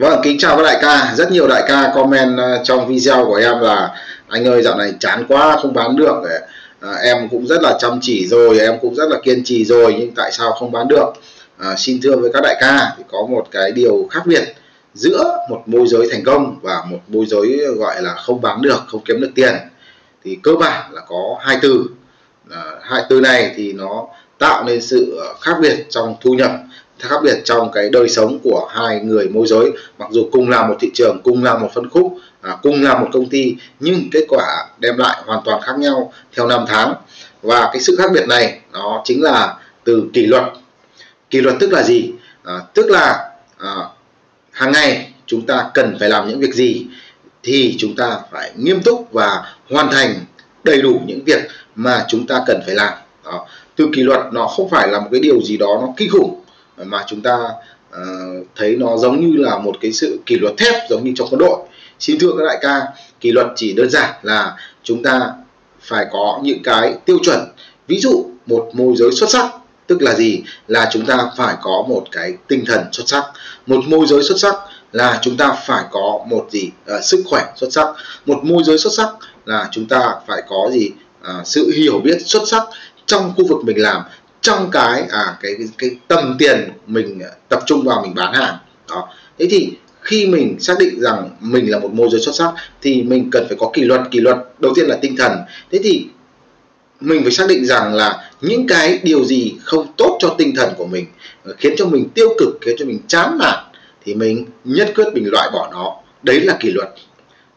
Vâng, kính chào các đại ca. Rất nhiều đại ca comment ờ, trong video của em là anh ơi dạo này chán quá không bán được. À, em cũng rất là chăm chỉ rồi, em cũng rất là kiên trì rồi nhưng tại sao không bán được? À, xin thưa với các đại ca thì có một cái điều khác biệt giữa một môi giới thành công và một môi giới gọi là không bán được, không kiếm được tiền. Thì cơ bản là có hai từ. À, hai từ này thì nó tạo nên sự khác biệt trong thu nhập khác biệt trong cái đời sống của hai người môi giới. Mặc dù cùng là một thị trường cùng là một phân khúc à, cùng là một công ty nhưng kết quả đem lại hoàn toàn khác nhau theo năm tháng. Và cái sự khác biệt này nó chính là từ kỷ luật. Kỷ luật tức là gì? À, tức là à, hàng ngày chúng ta cần phải làm những việc gì thì chúng ta phải nghiêm túc và hoàn thành đầy đủ những việc mà chúng ta cần phải làm. Đó. từ kỷ luật nó không phải là một cái điều gì đó nó kinh khủng mà chúng ta uh, thấy nó giống như là một cái sự kỷ luật thép giống như trong quân đội. Xin thưa các đại ca kỷ luật chỉ đơn giản là chúng ta phải có những cái tiêu chuẩn. Ví dụ một môi giới xuất sắc tức là gì? Là chúng ta phải có một cái tinh thần xuất sắc. Một môi giới xuất sắc là chúng ta phải có một gì? À, sức khỏe xuất sắc. Một môi giới xuất sắc là chúng ta phải có gì? À, sự hiểu biết xuất sắc trong khu vực mình làm trong cái à cái cái, cái tầm tiền mình à, tập trung vào mình bán hàng. Đó. Thế thì khi mình xác định rằng mình là một môi giới xuất sắc thì mình cần phải có kỷ luật. Kỷ luật đầu tiên là tinh thần. Thế thì mình phải xác định rằng là những cái điều gì không tốt cho tinh thần của mình ờ, khiến cho mình tiêu cực khiến cho mình chán nản thì mình nhất quyết mình loại bỏ nó. Đấy là kỷ luật.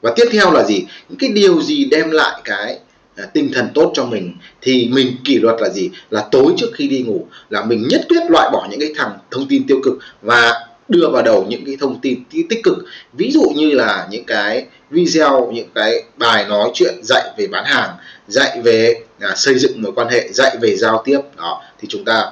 Và tiếp theo là gì? Những cái điều gì đem lại cái tinh thần tốt cho mình thì mình kỷ luật là gì? Là tối trước khi đi ngủ là mình nhất quyết loại bỏ những cái thằng thông tin tiêu cực và đưa vào đầu những cái thông tin tích cực. Ví dụ như là những cái video những cái bài nói chuyện dạy về bán hàng dạy về à, xây dựng mối quan hệ dạy về giao tiếp đó thì chúng ta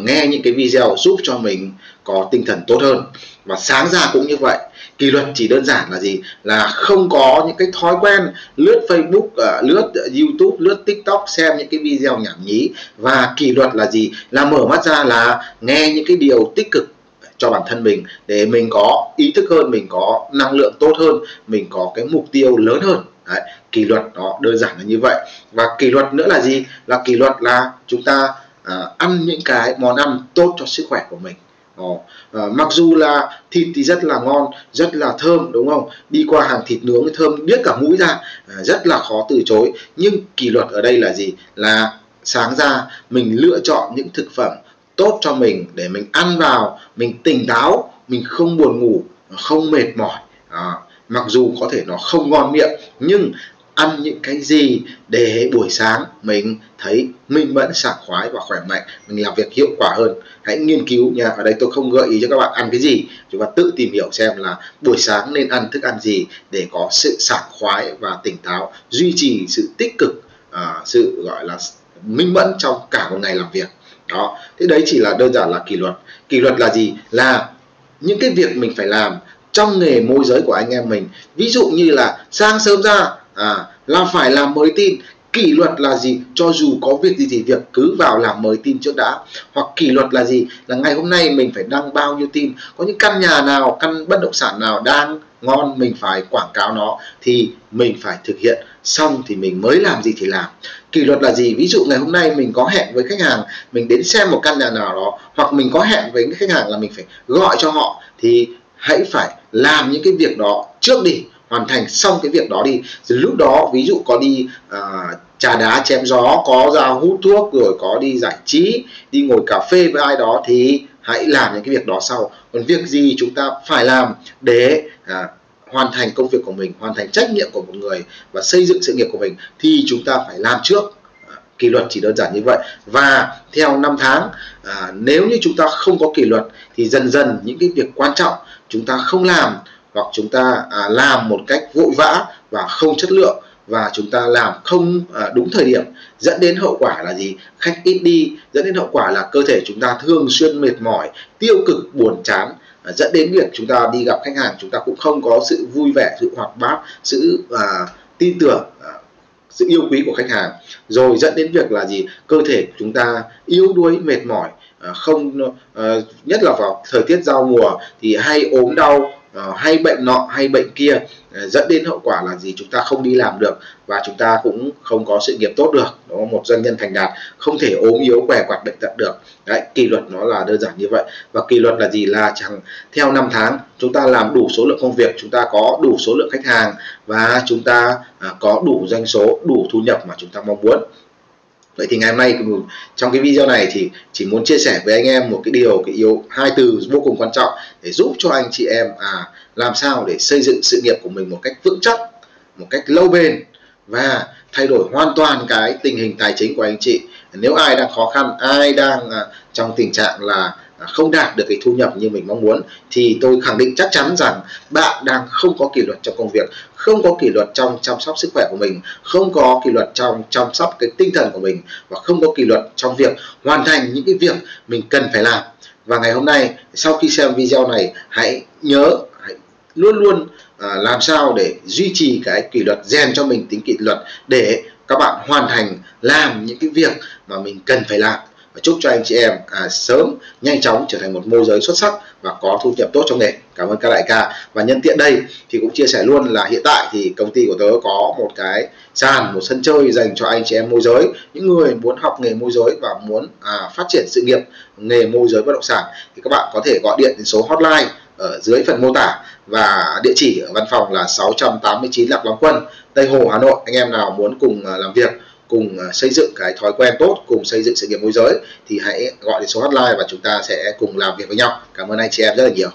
nghe những cái video giúp cho mình có tinh thần tốt hơn. Và sáng ra cũng như vậy. Kỷ luật chỉ đơn giản là gì? Là không có những cái thói quen lướt Facebook ờ, lướt YouTube lướt TikTok xem những cái video nhảm nhí. Và kỷ luật là gì? Là mở mắt ra là nghe những cái điều tích cực cho bản thân mình để mình có ý thức hơn mình có năng lượng tốt hơn mình có cái mục tiêu lớn hơn. Đấy, kỷ luật nó đơn giản là như vậy. Và kỷ luật nữa là gì? Là kỷ luật là chúng ta uh, ăn những cái món ăn tốt cho sức khỏe của mình. Ồ, à, mặc dù là thịt thì rất là ngon rất là thơm đúng không? Đi qua hàng thịt nướng thơm biết cả mũi ra à, rất là khó từ chối. Nhưng kỷ luật ở đây là gì? Là sáng ra mình lựa chọn những thực phẩm tốt cho mình để mình ăn vào mình tỉnh táo mình không buồn ngủ không mệt mỏi. À, mặc dù có thể nó không ngon miệng nhưng ăn những cái gì để buổi sáng mình thấy minh mẫn sảng khoái và khỏe mạnh mình làm việc hiệu quả hơn. Hãy nghiên cứu nha. Ở đây tôi không gợi ý cho các bạn ăn cái gì. Chúng ta tự tìm hiểu xem là buổi sáng nên ăn thức ăn gì để có sự sảng khoái và tỉnh táo duy trì sự tích cực à, sự gọi là minh mẫn trong cả một ngày làm việc. Đó. Thế đấy chỉ là đơn giản là kỷ luật. Kỷ luật là gì? Là những cái việc mình phải làm trong nghề môi giới của anh em mình. Ví dụ như là sáng sớm ra à, là phải làm mới tin kỷ luật là gì? Cho dù có việc gì thì việc cứ vào làm mới tin trước đã. Hoặc kỷ luật là gì? Là ngày hôm nay mình phải đăng bao nhiêu tin? Có những căn nhà nào căn bất động sản nào đang ngon mình phải quảng cáo nó thì mình phải thực hiện. Xong thì mình mới làm gì thì làm. Kỷ luật là gì? Ví dụ ngày hôm nay mình có hẹn với khách hàng mình đến xem một căn nhà nào đó hoặc mình có hẹn với khách hàng là mình phải gọi cho họ thì hãy phải làm những cái việc đó trước đi hoàn thành xong cái việc đó đi. Rồi lúc đó ví dụ có đi uh, trà đá chém gió có ra hút thuốc rồi có đi giải trí đi ngồi cà phê với ai đó thì hãy làm những cái việc đó sau. Còn việc gì chúng ta phải làm để à, hoàn thành công việc của mình hoàn thành trách nhiệm của một người và xây dựng sự nghiệp của mình thì chúng ta phải làm trước. À, kỷ luật chỉ đơn giản như vậy. Và theo năm tháng à, nếu như chúng ta không có kỷ luật thì dần dần những cái việc quan trọng chúng ta không làm hoặc chúng ta à, làm một cách vội vã và không chất lượng và chúng ta làm không à, đúng thời điểm dẫn đến hậu quả là gì? Khách ít đi dẫn đến hậu quả là cơ thể chúng ta thường xuyên mệt mỏi tiêu cực buồn chán à, dẫn đến việc chúng ta đi gặp khách hàng chúng ta cũng không có sự vui vẻ sự hoạt bát sự à, tin tưởng à, sự yêu quý của khách hàng. Rồi dẫn đến việc là gì? Cơ thể chúng ta yếu đuối mệt mỏi à, không à, nhất là vào thời tiết giao mùa thì hay ốm đau Ờ, hay bệnh nọ, hay bệnh kia ờ, dẫn đến hậu quả là gì chúng ta không đi làm được và chúng ta cũng không có sự nghiệp tốt được. Đó một doanh nhân thành đạt không thể ốm yếu què quặt bệnh tật được. Đấy, kỷ luật nó là đơn giản như vậy. Và kỷ luật là gì? Là chẳng, theo năm tháng, chúng ta làm đủ số lượng công việc, chúng ta có đủ số lượng khách hàng và chúng ta à, có đủ doanh số, đủ thu nhập mà chúng ta mong muốn vậy thì ngày hôm nay trong cái video này thì chỉ muốn chia sẻ với anh em một cái điều, cái yếu, hai từ vô cùng quan trọng để giúp cho anh chị em à làm sao để xây dựng sự nghiệp của mình một cách vững chắc, một cách lâu bền và thay đổi hoàn toàn cái tình hình tài chính của anh chị nếu ai đang khó khăn, ai đang à, trong tình trạng là à, không đạt được cái thu nhập như mình mong muốn, thì tôi khẳng định chắc chắn rằng bạn đang không có kỷ luật trong công việc, không có kỷ luật trong chăm sóc sức khỏe của mình, không có kỷ luật trong chăm sóc cái tinh thần của mình và không có kỷ luật trong việc hoàn thành những cái việc mình cần phải làm. Và ngày hôm nay, sau khi xem video này, hãy nhớ, hãy luôn luôn à, làm sao để duy trì cái kỷ luật rèn cho mình tính kỷ luật để các bạn hoàn thành làm những cái việc mà mình cần phải làm. Và chúc cho anh chị em à, sớm nhanh chóng trở thành một môi giới xuất sắc và có thu nhập tốt trong nghề. Cảm ơn các đại ca. Và nhân tiện đây thì cũng chia sẻ luôn là hiện tại thì công ty của tớ có một cái sàn một sân chơi dành cho anh chị em môi giới. Những người muốn học nghề môi giới và muốn à, phát triển sự nghiệp nghề môi giới bất động sản thì các bạn có thể gọi điện đến số hotline ở dưới phần mô tả. Và địa chỉ ở văn phòng là 689 Lạc Long Quân, Tây Hồ, Hà Nội. Anh em nào muốn cùng à, làm việc, cùng à, xây dựng cái thói quen tốt, cùng xây dựng sự nghiệp môi giới thì hãy gọi đến số hotline và chúng ta sẽ cùng làm việc với nhau. Cảm ơn anh chị em rất là nhiều.